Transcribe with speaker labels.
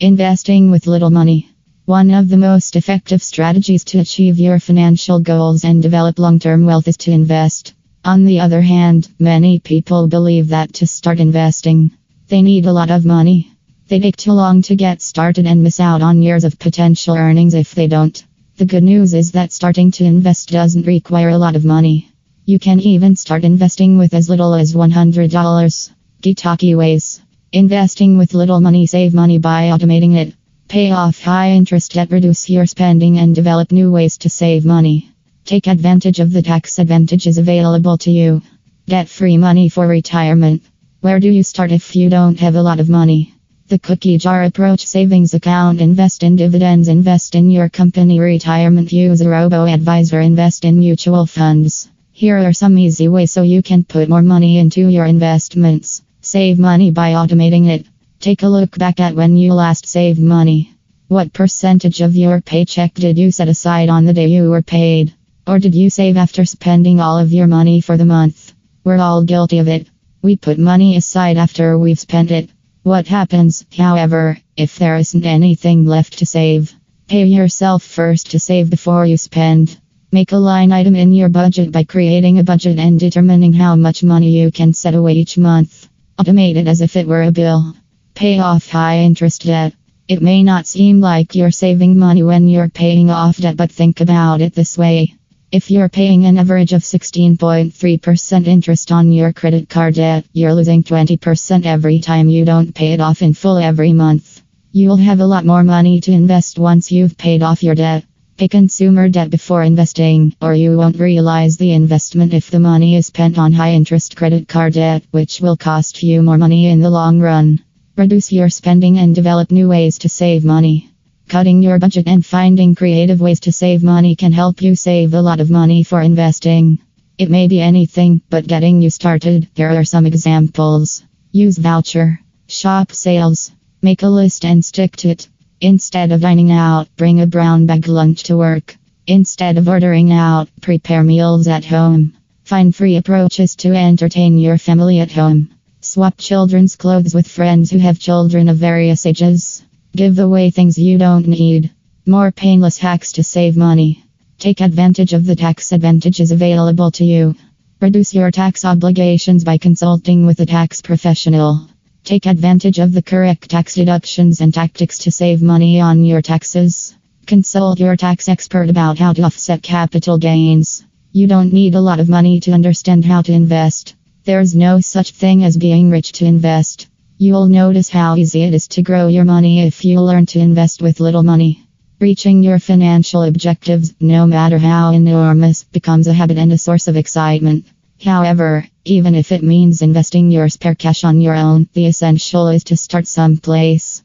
Speaker 1: Investing with little money. One of the most effective strategies to achieve your financial goals and develop long term wealth is to invest. On the other hand, many people believe that to start investing, they need a lot of money. They take too long to get started and miss out on years of potential earnings if they don't. The good news is that starting to invest doesn't require a lot of money. You can even start investing with as little as $100. Gitaki ways. Investing with little money save money by automating it. Pay off high interest debt, reduce your spending, and develop new ways to save money. Take advantage of the tax advantages available to you. Debt free money for retirement. Where do you start if you don't have a lot of money? The cookie jar approach savings account invest in dividends, invest in your company retirement, use a robo advisor, invest in mutual funds. Here are some easy ways so you can put more money into your investments. Save money by automating it. Take a look back at when you last saved money. What percentage of your paycheck did you set aside on the day you were paid? Or did you save after spending all of your money for the month? We're all guilty of it. We put money aside after we've spent it. What happens, however, if there isn't anything left to save? Pay yourself first to save before you spend. Make a line item in your budget by creating a budget and determining how much money you can set away each month. Automate it as if it were a bill. Pay off high interest debt. It may not seem like you're saving money when you're paying off debt, but think about it this way. If you're paying an average of 16.3% interest on your credit card debt, you're losing 20% every time you don't pay it off in full every month. You'll have a lot more money to invest once you've paid off your debt. Pay consumer debt before investing, or you won't realize the investment if the money is spent on high interest credit card debt, which will cost you more money in the long run. Reduce your spending and develop new ways to save money. Cutting your budget and finding creative ways to save money can help you save a lot of money for investing. It may be anything, but getting you started, here are some examples. Use voucher, shop sales, make a list and stick to it. Instead of dining out, bring a brown bag lunch to work. Instead of ordering out, prepare meals at home. Find free approaches to entertain your family at home. Swap children's clothes with friends who have children of various ages. Give away things you don't need. More painless hacks to save money. Take advantage of the tax advantages available to you. Reduce your tax obligations by consulting with a tax professional. Take advantage of the correct tax deductions and tactics to save money on your taxes. Consult your tax expert about how to offset capital gains. You don't need a lot of money to understand how to invest. There's no such thing as being rich to invest. You'll notice how easy it is to grow your money if you learn to invest with little money. Reaching your financial objectives, no matter how enormous, becomes a habit and a source of excitement. However, even if it means investing your spare cash on your own, the essential is to start someplace.